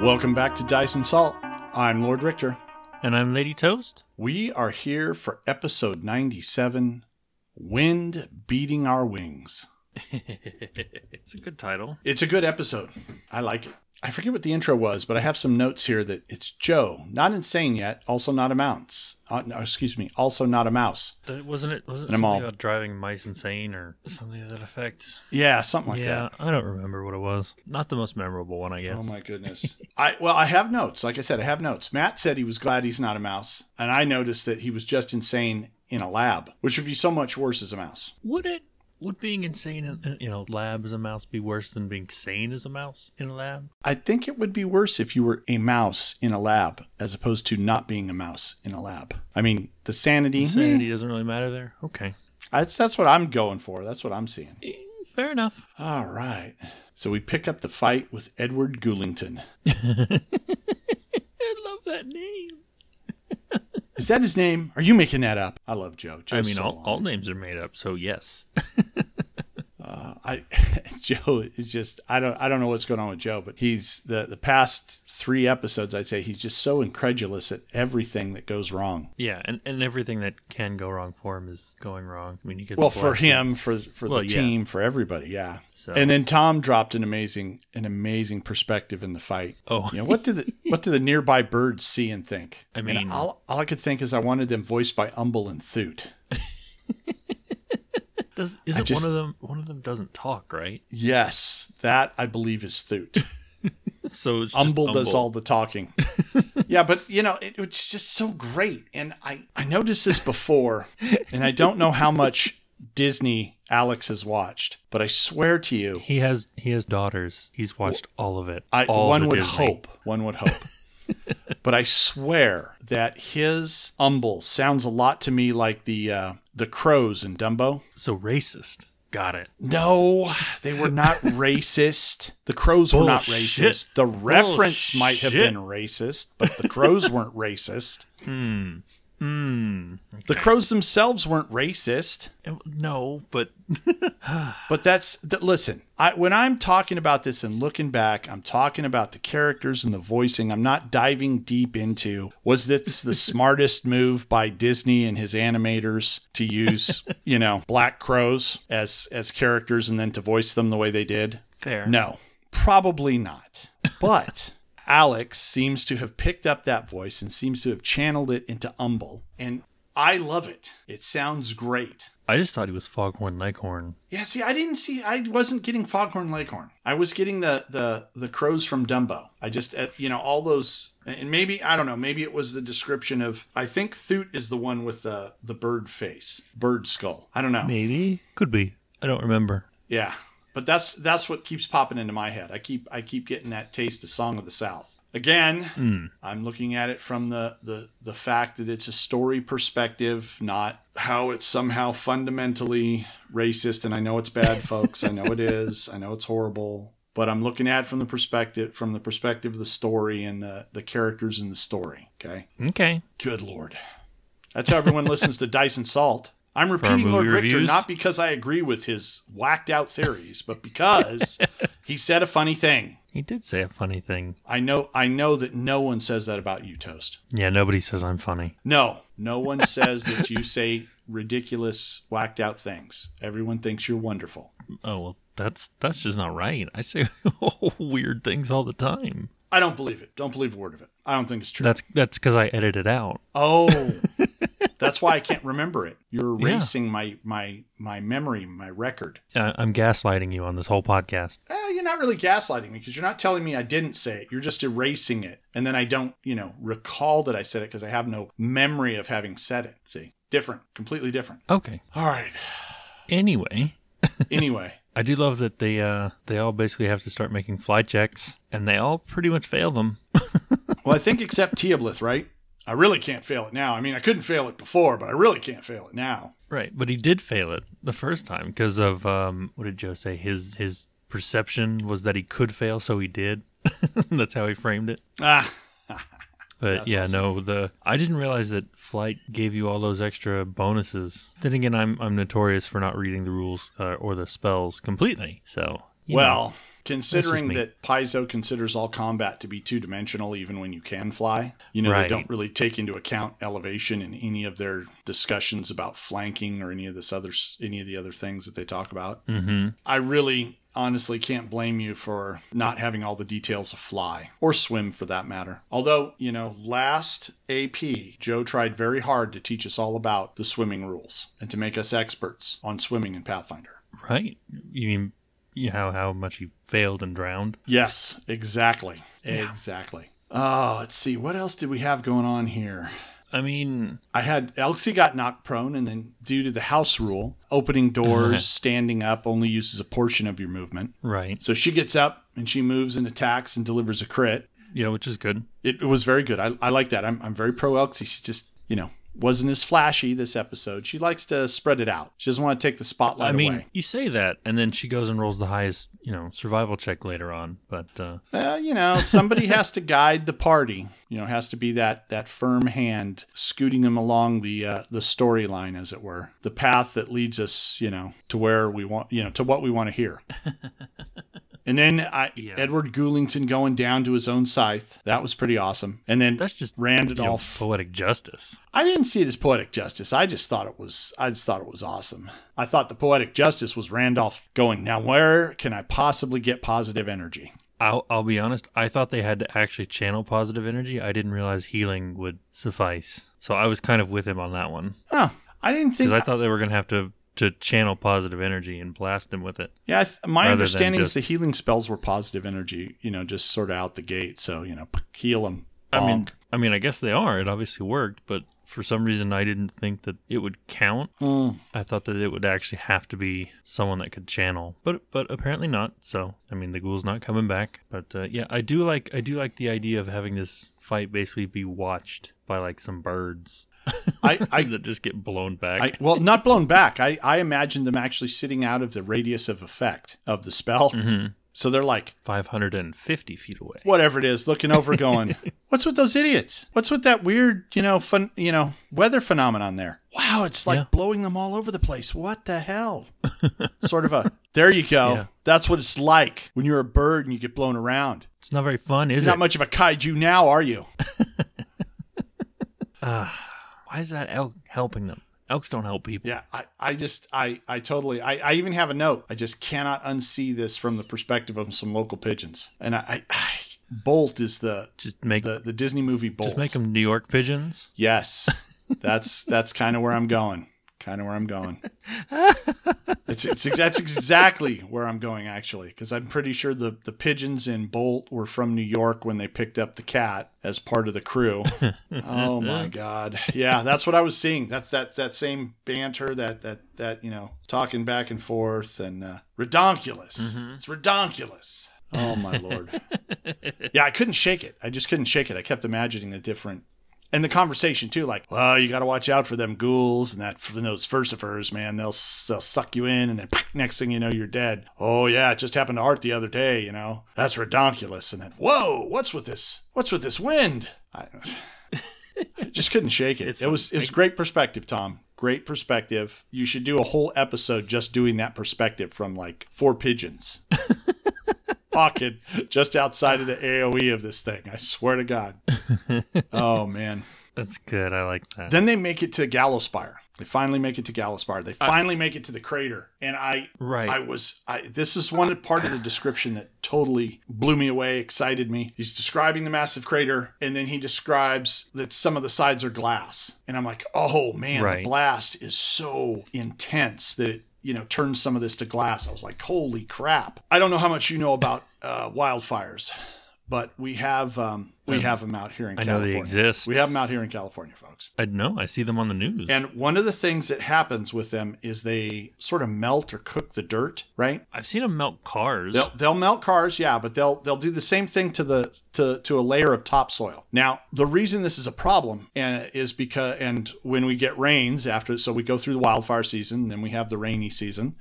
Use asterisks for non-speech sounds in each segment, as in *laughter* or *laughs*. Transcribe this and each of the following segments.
Welcome back to Dice and Salt. I'm Lord Richter. And I'm Lady Toast. We are here for episode 97 Wind Beating Our Wings. *laughs* it's a good title. It's a good episode. I like it. I forget what the intro was, but I have some notes here that it's Joe, not insane yet, also not a mouse. Uh, no, excuse me, also not a mouse. That, wasn't it? Wasn't it something all- about driving mice insane or something to that effect? Yeah, something like yeah, that. I don't remember what it was. Not the most memorable one, I guess. Oh my goodness. I well, I have notes. Like I said, I have notes. Matt said he was glad he's not a mouse, and I noticed that he was just insane in a lab, which would be so much worse as a mouse. Would it? Would being insane in in a lab as a mouse be worse than being sane as a mouse in a lab? I think it would be worse if you were a mouse in a lab as opposed to not being a mouse in a lab. I mean, the sanity. Sanity doesn't really matter there. Okay, That's that's what I'm going for. That's what I'm seeing. Eh, fair enough. All right. So we pick up the fight with Edward Goulington. *laughs* I love that name. Is that his name? Are you making that up? I love Joe. I mean, so all, all names are made up, so yes. *laughs* Uh, I *laughs* Joe is just I don't I don't know what's going on with Joe, but he's the the past three episodes I'd say he's just so incredulous at everything that goes wrong. Yeah, and, and everything that can go wrong for him is going wrong. I mean, he gets Well, for him, for for Well, the yeah. team, for everybody, yeah. So. And then Tom dropped an amazing an amazing perspective in the fight. Oh. you know, what did the what do the nearby birds see and think? *laughs* I And mean- all, all I could think is I wanted them voiced by Umble and Thoot. *laughs* Does isn't just- one of them one of them doesn't talk, right? Yes, that I believe is Thoot. *laughs* So it's just Umble does all the talking. *laughs* yeah, but you know, it, it's just so great. And I, I noticed this before, and I don't know how much Disney Alex has watched, but I swear to you, He has he has daughters. He's watched all of it. I, all one would Disney. hope. One would hope. *laughs* but I swear that his umble sounds a lot to me like the uh, the crows in Dumbo. So racist. Got it. No, they were not *laughs* racist. The crows were not racist. The reference might have been racist, but the crows weren't racist. Hmm. Hmm. The crows themselves weren't racist. No, but *sighs* But that's that, listen. I when I'm talking about this and looking back, I'm talking about the characters and the voicing. I'm not diving deep into was this the *laughs* smartest move by Disney and his animators to use, *laughs* you know, black crows as as characters and then to voice them the way they did? fair. No, probably not. But *laughs* Alex seems to have picked up that voice and seems to have channeled it into Umble, and I love it. It sounds great. I just thought he was Foghorn Leghorn. Yeah, see, I didn't see. I wasn't getting Foghorn Leghorn. I was getting the the the crows from Dumbo. I just, uh, you know, all those, and maybe I don't know. Maybe it was the description of. I think Thoot is the one with the the bird face, bird skull. I don't know. Maybe could be. I don't remember. Yeah, but that's that's what keeps popping into my head. I keep I keep getting that taste of Song of the South. Again, Hmm. I'm looking at it from the, the the fact that it's a story perspective, not how it's somehow fundamentally racist. And I know it's bad, folks. I know it is. I know it's horrible. But I'm looking at it from the perspective from the perspective of the story and the the characters in the story. Okay. Okay. Good lord. That's how everyone listens to Dice and Salt. I'm repeating Lord movie Richter not because I agree with his whacked out theories, but because *laughs* he said a funny thing. He did say a funny thing. I know I know that no one says that about you, Toast. Yeah, nobody says I'm funny. No, no one says that you say ridiculous, whacked out things. Everyone thinks you're wonderful. Oh well, that's that's just not right. I say *laughs* weird things all the time. I don't believe it. Don't believe a word of it. I don't think it's true. That's that's because I edit it out. oh, *laughs* that's why I can't remember it. You're Yeah. erasing my my my memory, my record. I, I'm gaslighting you on this whole podcast. Eh, you're not really gaslighting me because you're not telling me I didn't say it. You're just erasing it. And then I don't, you know, recall that I said it because I have no memory of having said it. See? Different. Completely different. Okay. All right. Anyway, *laughs* Anyway. I do love that they uh they all basically have to start making flight checks, and they all pretty much fail them. *laughs* well, I think except Teoblith, right? I really can't fail it now. I mean, I couldn't fail it before, but I really can't fail it now. Right, but he did fail it the first time because of um what did Joe say? His his perception was that he could fail, so he did. *laughs* That's how he framed it. Ah, *laughs* But That's yeah, awesome. no, the I didn't realize that flight gave you all those extra bonuses. Then again, I'm I'm notorious for not reading the rules uh, or the spells completely. So you know. Considering that Paizo considers all combat to be two dimensional, even when you can fly, you know, they don't really take into account elevation in any of their discussions about flanking or any of this other any of the other things that they talk about. Mm-hmm. I really honestly can't blame you for not having all the details of fly or swim for that matter. Although, you know, last AP, Joe tried very hard to teach us all about the swimming rules and to make us experts on swimming in Pathfinder. Right? You mean you how how much you failed and drowned? Yes, exactly. Yeah. Exactly. Oh, let's see. What else did we have going on here? I mean, I had Elsie got knocked prone, and then due to the house rule, opening doors, uh-huh. standing up only uses a portion of your movement. right? So she gets up and she moves and attacks and delivers a crit. Yeah, which is good. It, it was very good. I, I like that. I'm, I'm very pro Elsie. She's just, you know, wasn't as flashy this episode. She likes to spread it out. She doesn't want to take the spotlight I mean, away. you say that, and then she goes and rolls the highest, you know, survival check later on. But uh, Well, you know, somebody has to guide the party. You know, has to be that that firm hand scooting them along the uh, the storyline, as it were, the path that leads us, you know, to where we want, you know, to what we want to hear. *laughs* and then I, Yeah. Edward Goulington going down to his own scythe. That was pretty awesome. And then that's just Randolph. you know, poetic justice. I didn't see it as poetic justice. I just thought it was. I just thought it was awesome. I thought the poetic justice was Randolph going. Now, where can I possibly get positive energy? I'll, I'll be honest. I thought they had to actually channel positive energy. I didn't realize healing would suffice. So I was kind of with him on that one Oh, I didn't think. because I thought they were going to have to to channel positive energy and blast him with it. Yeah, th- my understanding is the healing spells were positive energy. You know, just sort of out the gate. So you know, heal them. I mean, I mean, I guess they are. It obviously worked, but for some reason, I didn't think that it would count. I thought that it would actually have to be someone that could channel, but but apparently not. So I mean, the ghoul's not coming back. But uh, yeah, I do like I do like the idea of having this fight basically be watched by like some birds *laughs* I, *laughs* I, that just get blown back. I, well, not blown back. I, I imagined them actually sitting out of the radius of effect of the spell. hmm So they're like, Five hundred and fifty feet away. whatever it is, looking over, *laughs* going, "What's with those idiots? What's with that weird, you know, fun, you know, weather phenomenon there? Wow, it's like Yeah. blowing them all over the place. What the hell? sort of a. There you go. Yeah. That's what it's like when you're a bird and you get blown around. It's not very fun, is You're it? not much of a kaiju now, are you? *sighs* Why is that elk helping them? Elks don't help people. Yeah, I, I just, I, I totally, I, I even have a note. I just cannot unsee this from the perspective of some local pigeons. And I, I, I *sighs* Bolt is the, Just make the, the Disney movie Bolt. just make them New York pigeons. Yes, that's that's kind of where I'm going. Kind of where I'm going. *laughs* It's, it's that's exactly where I'm going actually, because I'm pretty sure the the pigeons in Bolt were from New York when they picked up the cat as part of the crew. *laughs* oh my god, yeah, that's what I was seeing. That's that that same banter, that that that you know, talking back and forth, and uh, redonkulous. It's redonkulous. Oh my lord. *laughs* yeah, I couldn't shake it. I just couldn't shake it. I kept imagining the different and the conversation too, like, well, you got to watch out for them ghouls and that for those furcifers, man. They'll, they'll suck you in, and then *laughs* next thing you know, you're dead. Oh yeah, it just happened to Art the other day. You know, that's redonkulous. And then, whoa, what's with this? What's with this wind? I, I just couldn't shake it. It's- it was it was great perspective, Tom. Great perspective. You should do a whole episode just doing that perspective from like four pigeons. *laughs* Talking just outside of the AOE of this thing. I swear to God. Oh man. That's good. I like that. Then they make it to Gallowspire. They finally make it to Gallowspire. They finally make it to the crater. And I Right. I was I this is one part of the description that totally blew me away, excited me. He's describing the massive crater and then he describes that some of the sides are glass. And I'm like, "Oh man, Right. the blast is so intense that it you know, turns some of this to glass. I was like, holy crap. I don't know how much you know about uh, wildfires, but we have um, we have them out here in I know California. they exist. We have them out here in California, folks. I know. I see them on the news. And one of the things that happens with them is they sort of melt or cook the dirt, right? I've seen them melt cars. They'll, they'll melt cars, yeah, but they'll they'll do the same thing to the to to a layer of topsoil. Now, the reason this is a problem uh, is because and when we get rains after, so we go through the wildfire season, then we have the rainy season.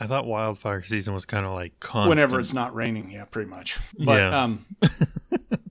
I thought wildfire season was kind of like constant. Whenever it's not raining, yeah, pretty much. But Yeah. *laughs* um,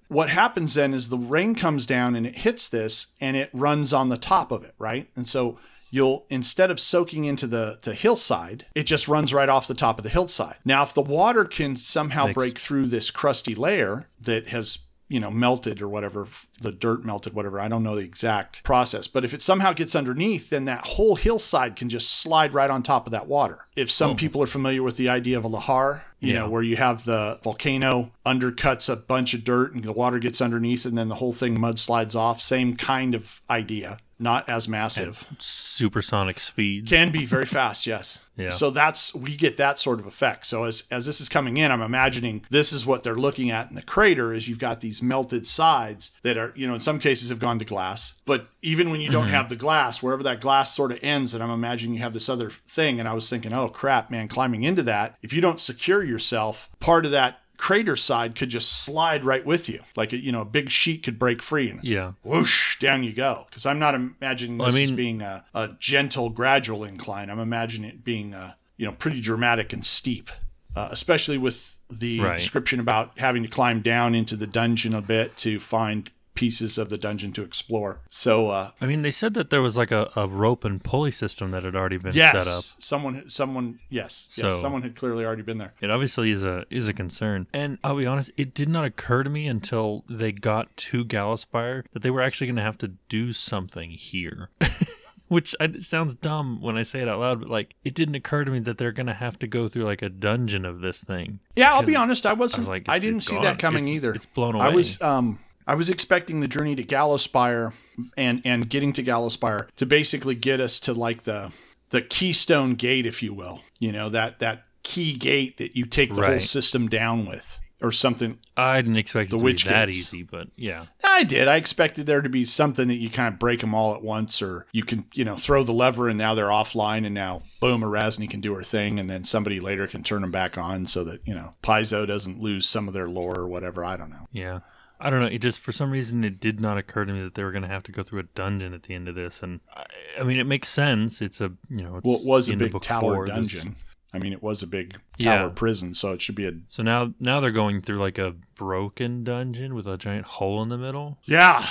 what happens then is the rain comes down and it hits this and it runs on the top of it, right? And so you'll instead of soaking into the, the hillside, it just runs right off the top of the hillside. Now, if the water can somehow Makes- break through this crusty layer that has you know melted or whatever the dirt melted whatever. I don't know the exact process but if it somehow gets underneath then that whole hillside can just slide right on top of that water. If some mm-hmm. people are familiar with the idea of a lahar you Yeah. know where you have the volcano undercuts a bunch of dirt and the water gets underneath and then the whole thing mudslides off same kind of idea not as massive Supersonic speed. can be very *laughs* fast yes Yeah. so that's we get that sort of effect so as as this is coming in i'm imagining this is what they're looking at in the crater is you've got these melted sides that are you know in some cases have gone to glass but even when you don't mm-hmm. have the glass wherever that glass sort of ends and i'm imagining you have this other thing and i was thinking oh crap man climbing into that if you don't secure yourself part of that crater side could just slide right with you like a, you know a big sheet could break free and yeah. whoosh down you go because i'm not imagining this Well, I as being a, a gentle gradual incline i'm imagining it being uh, you know pretty dramatic and steep uh, especially with the Right. description about having to climb down into the dungeon a bit to find pieces of the dungeon to explore so uh, I mean, they said that there was like a, a rope and pulley system that had already been yes set up. someone someone yes yes So- someone had clearly already been there It obviously is a is a concern, and I'll be honest, it did not occur to me until they got to Gallowspire that they were actually going to have to do something here. *laughs* Which sounds dumb when I say it out loud, but like it didn't occur to me that they're going to have to go through like a dungeon of this thing. yeah i'll be honest i wasn't I was like, i didn't see gone. that coming It's- either It's blown away. I was um I was expecting the journey to Gallowspire and and getting to Gallowspire to basically get us to like the the keystone gate, if you will. You know that that key gate that you take the whole system down with, or something. I didn't expect The it to witch be that gates. easy, but yeah, I did. I expected there to be something that you kind of break them all at once, or you can you know throw the lever and now they're offline, and now boom, Arazni can do her thing, and then somebody later can turn them back on so that you know Paizo doesn't lose some of their lore or whatever. I don't know. yeah. I don't know. It just for some reason it did not occur to me that they were going to have to go through a dungeon at the end of this, and I, I mean it makes sense. It's a you know it's Well, it was a big tower dungeon. I mean, it was a big tower Yeah. prison, so it should be a So now now they're going through like a broken dungeon with a giant hole in the middle. yeah.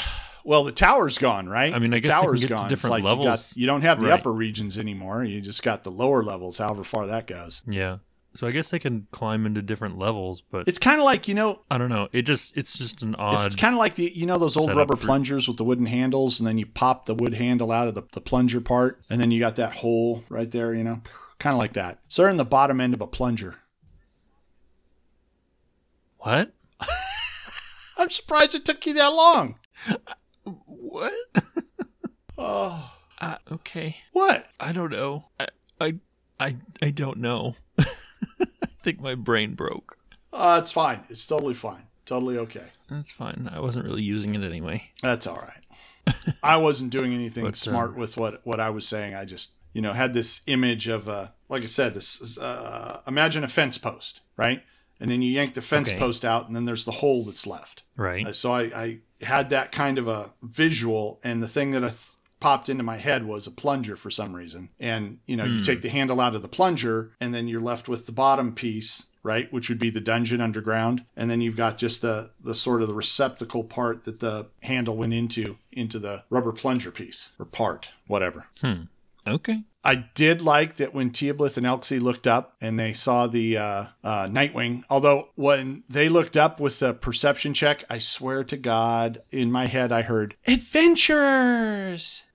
Well, the tower's gone, right? I mean, I the guess tower's get to gone. different it's like levels. You, got, you don't have the Right. upper regions anymore. You just got the lower levels, however far that goes. Yeah. So I guess they can climb into different levels, but It's kind of like you know, I don't know. It just it's just an odd. it's kind of like the you know those old rubber for- plungers with the wooden handles, and then you pop the wood handle out of the, the plunger part, and then you got that hole right there. You know, kind of like that. So they're in the bottom end of a plunger. what? *laughs* I'm surprised it took you that long. What? *laughs* Oh, uh, okay. what? I don't know. I I I, I don't know. *laughs* *laughs* I think my brain broke. Uh, it's fine. It's totally fine. Totally okay. That's fine. I wasn't really using it anyway. That's all right. I wasn't doing anything *laughs* But, uh, smart with what what I was saying. I just you know had this image of uh like I said this uh imagine a fence post right, and then you yank the fence Okay. post out, and then there's the hole that's left. Right. Uh, So I, I had that kind of a visual, and the thing that I th- popped into my head was a plunger for some reason. And you know, you take the handle out of the plunger, and then you're left with the bottom piece, right, which would be the dungeon underground, and then you've got just the the sort of the receptacle part that the handle went into into the rubber plunger piece or part, whatever. Hmm. Okay. I did like that when Teoblith and Elxie looked up and they saw the uh, uh, Nightwing. Although when they looked up with the perception check, I swear to God, in my head I heard adventurers. *laughs*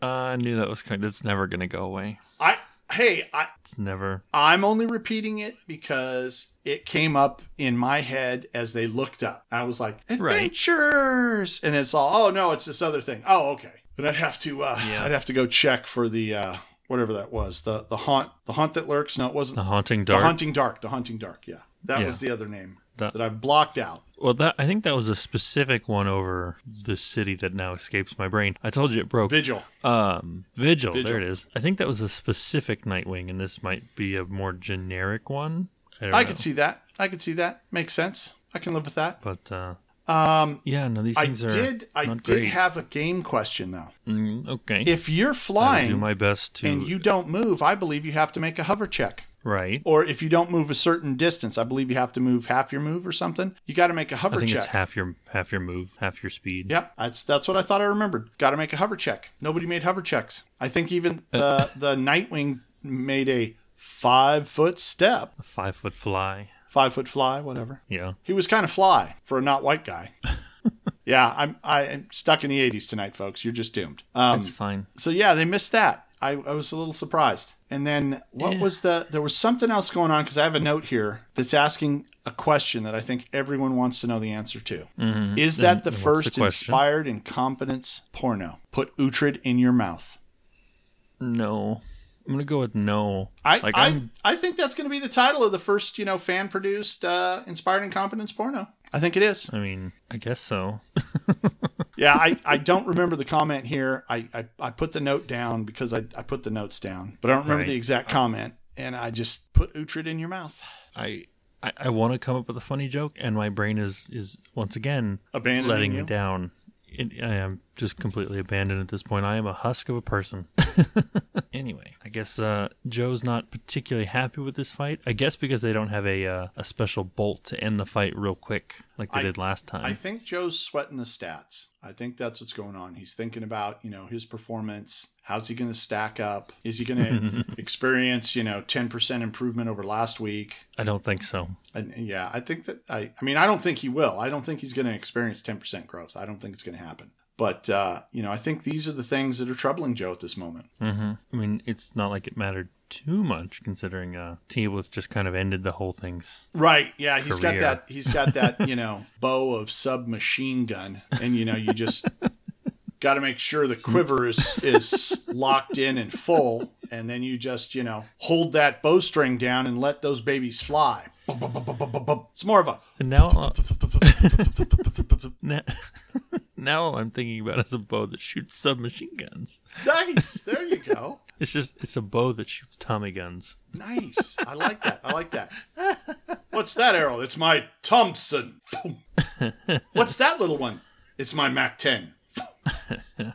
I knew that was kind. It's never gonna go away. I hey, I It's never. I'm only repeating it because it came up in my head as they looked up. I was like adventurers, and it's all oh no, it's this other thing. Oh okay, and I'd have to uh, Yeah. I'd have to go check for the uh, whatever that was the the haunt the haunt that lurks. No, it wasn't The haunting dark. The haunting Dark. The Hunting Dark. Yeah, that Yeah. was the other name That- that, I blocked out. Well, that I think that was a specific one over the city that now escapes my brain. I told you it broke. Vigil. Um, Vigil, Vigil. There it is. I think that was a specific Nightwing, and this might be a more generic one. I, I could see that. I could see that. Makes sense. I can live with that. But uh, Um, Yeah, no, these I things are I did. I did great. have a game question though. Mm, okay. If you're I'll do my best to and you don't move, I believe you have to make a hover check. right. Or if you don't move a certain distance, I believe you have to move half your move or something. You got to make a hover think check. it's half your half your move, half your speed. Yep, that's that's what I thought I remembered. Got to make a hover check. Nobody made hover checks. I think even the the Nightwing made a five foot step, A five foot fly. Five foot fly, whatever. Yeah. He was kind of fly for a not white guy. *laughs* yeah, I'm I am stuck in the '80s tonight, folks. You're just doomed. Um, It's fine. so yeah, they missed that. I, I was a little surprised. And then what Yeah. was the? There was something else going on because I have a note here that's asking a question that I think everyone wants to know the answer to. Mhm. Is And- that the and first question? inspired incompetence porno? Put Uhtred in your mouth. No. I'm gonna go with no. I Like, I, I'm- think that's going to be the title of the first you know fan produced uh, inspired incompetence porno. I think it is. I mean, I guess so. *laughs* Yeah, I, I don't remember the comment here. I, I, I put the note down because I, I put the notes down, but I don't remember Right. the exact comment. And I just put Uhtred in your mouth. I I, I want to come up with a funny joke, and my brain is is once again Abandoning letting you. me down. It, I am just completely abandoned at this point. I am a husk of a person. *laughs* anyway, I guess uh, Joe's not particularly happy with this fight. I guess because they don't have a uh, a special bolt to end the fight real quick like they I- did last time. I think Joe's sweating the stats. I think that's what's going on. He's thinking about, you know, his performance. How's he going to stack up? Is he going *laughs* to experience, you know, 10% improvement over last week? I don't think so. And yeah, I think that I I mean, I don't think he will. I don't think he's going to experience 10% growth. I don't think it's going to happen. But uh, you know, I think these are the things that are troubling Joe at this moment. hmm I mean, it's not like it mattered too much considering uh, T-Wolf just kind of ended the whole thing's. Right. Yeah, he's got that he's got that, you know, *laughs* bow of submachine gun and you know, you just *laughs* got to make sure the quiver is is locked in and full and then you just, you know, hold that bowstring down and let those babies fly. It's more of a And now, uh, *laughs* now, I'm thinking about as a bow that shoots submachine guns. nice. There you go. *laughs* It's just it's a bow that shoots Tommy guns. Nice. I like that. I like that. What's that arrow? It's my Thompson. What's that little one? It's my Mac 10. *laughs*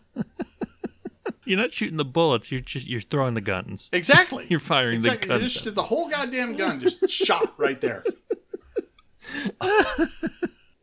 You're not shooting the bullets. You're just you're throwing the guns. Exactly. *laughs* You're firing exactly. the guns. just the whole goddamn gun just *laughs* shot right there.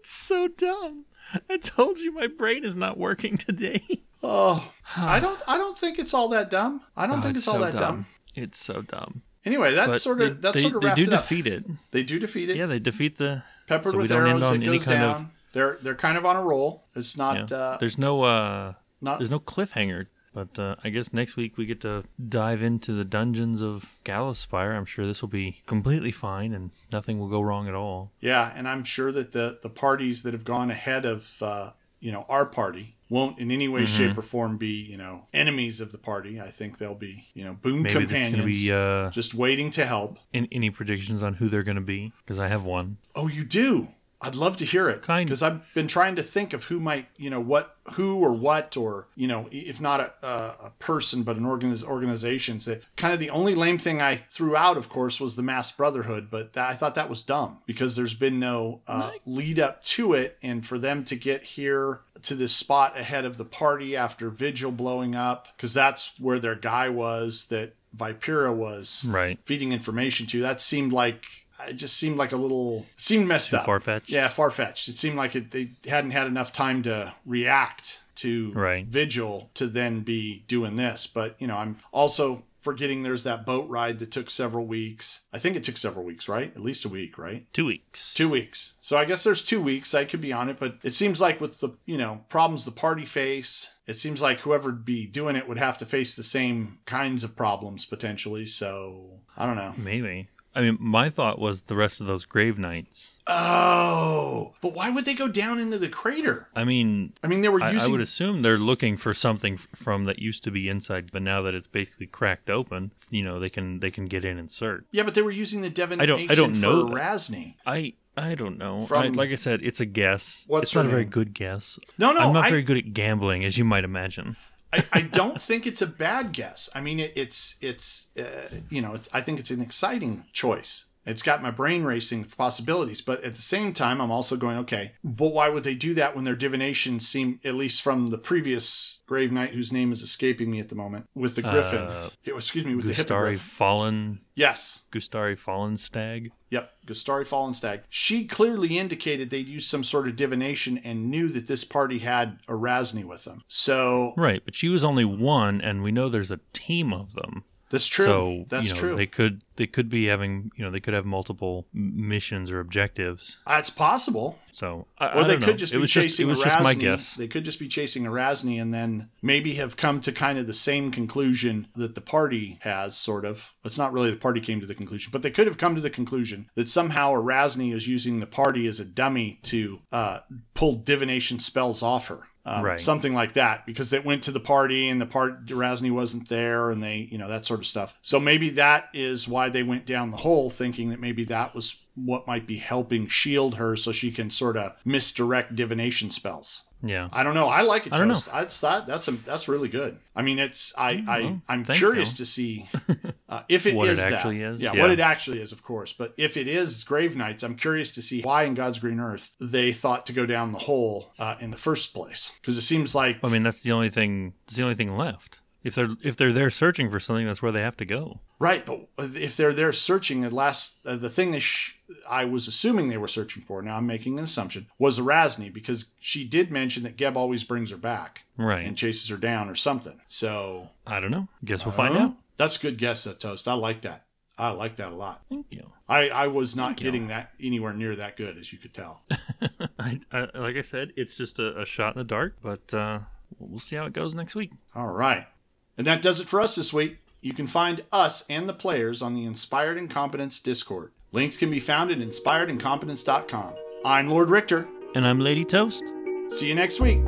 so dumb. I told you my brain is not working today. Oh, I don't. I don't think it's all that dumb. I don't Oh, think it's, all so that dumb. It's so dumb. Anyway, that But sort they, of that they, sort of they do it up. defeat it. They do defeat it. Yeah, they defeat the. Peppered so we with don't arrows, end on it any goes kind down. of- They're they're kind of on a roll. It's not. Yeah. Uh, there's no uh, not. there's no cliffhanger. But uh, I guess next week we get to dive into the dungeons of Gallowspire. I'm sure this will be completely fine and nothing will go wrong at all. Yeah, and I'm sure that the the parties that have gone ahead of uh, you know our party won't in any way, Mm-hmm. shape, or form be you know enemies of the party. I think they'll be you know boon Maybe companions, be uh, just waiting to help. in, any predictions on who they're going to be because I have one. Oh, you do. I'd love to hear it Kind- because I've been trying to think of who might, you know, what, who or what, or you know, if not a, a, person but an organiz- organizations. That kind of the only lame thing I threw out, of course, was the Mass Brotherhood, but that, I thought that was dumb because there's been no uh, lead up to it, and for them to get here to this spot ahead of the party after Vigil blowing up, because that's where their guy was that Vipera was Right. feeding information to. That seemed like it just seemed like a little seemed messed up. far-fetched? Yeah, far fetched. It seemed like it, they hadn't had enough time to react to Right. Vigil to then be doing this. But you know, I'm also forgetting there's that boat ride that took several weeks. I think it took several weeks, right? At least a week, right? Two weeks. Two weeks. So I guess there's two weeks. I could be on it, but it seems like with the you know problems the party face, it seems like whoever'd be doing it would have to face the same kinds of problems potentially. So I don't know. Maybe. I mean, my thought was the rest of those Grave Knights. Oh, but why would they go down into the crater? I mean, I mean, they were I, I would assume they're looking for something from that used to be inside, but now that it's basically cracked open, you know, they can they can get in and search. yeah, but they were using the divination I don't- I don't know for that. Razni. I I don't know. I, From- like I said, it's a guess. What's it's not her a very good guess. No, no, I'm not I, very good at gambling, as you might imagine. I, I don't think it's a bad guess. I mean, it, it's it's uh, you know, it's, I think it's an exciting choice. It's got my brain racing for possibilities. But at the same time, I'm also going, okay, but why would they do that when their divination seem, at least from the previous Grave Knight, whose name is escaping me at the moment, with the Griffin, Uh, excuse me, with the Gustari Hippogriff. Fallen Yes. Gustari Fallen Stag. Yep, Gustari Fallen Stag. She clearly indicated they'd used some sort of divination and knew that this party had Arazni with them. So Right, but she was only one, and we know there's a team of them. That's true. So that's you know, true. They could they could be having you know they could have multiple missions or objectives. That's possible. So I, Or I they could know. just it be was chasing just it was a just my guess. They could just be chasing Arazni and then maybe have come to kind of the same conclusion that the party has, sort of. It's not really the party came to the conclusion, but they could have come to the conclusion that somehow Arazni is using the party as a dummy to uh, pull divination spells off her. Um, Right. Something like that, because they went to the party and the part Rasni wasn't there, and they, you know, that sort of stuff. So maybe that is why they went down the hole, thinking that maybe that was what might be helping shield her, so she can sort of misdirect divination spells. Yeah. I don't know. I like it. I Toast. That's that. That's a, that's really good. I mean, it's I I well, I'm thank curious you. to see *laughs* uh, if it What it is that. actually is? Yeah, Yeah. what it actually is, of course. But if it is Grave Knights, I'm curious to see why in God's green earth they thought to go down the hole uh, in the first place. Because it seems like I mean, that's the only thing. That's the only thing left. If they're if they're there searching for something, that's where they have to go. Right, but if they're there searching, the last uh, the thing that sh- I was assuming they were searching for. Now I'm making an assumption was Arazni because she did mention that Geb always brings her back Right. and chases her down or something. So I don't know. Guess we'll find Oh, out. That's a good guess, uh, Toast. I like that. I like that a lot. Thank you. I, I was not Thank you. getting that anywhere near that good, as you could tell. *laughs* I, I, like I said, it's just a, a shot in the dark, but uh, we'll see how it goes next week. All right. And that does it for us this week. You can find us and the players on the Inspired Incompetence Discord. Links can be found at inspiredincompetence.com. I'm Lord Richter. And I'm Lady Toast. See you next week.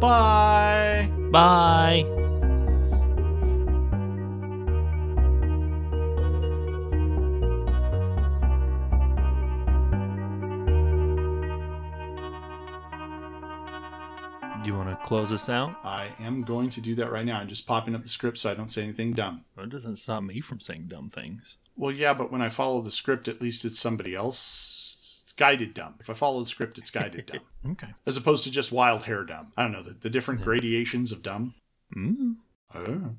Bye. Bye. Close us out? I am going to do that right now. I'm just popping up the script so I don't say anything dumb. Well, it doesn't stop me from saying dumb things. Well, yeah, but when I follow the script, at least it's somebody else. It's guided dumb. If I follow the script, it's guided dumb. *laughs* Okay. As opposed to just wild hair dumb. I don't know, the, the different gradations of dumb. Mm. Oh.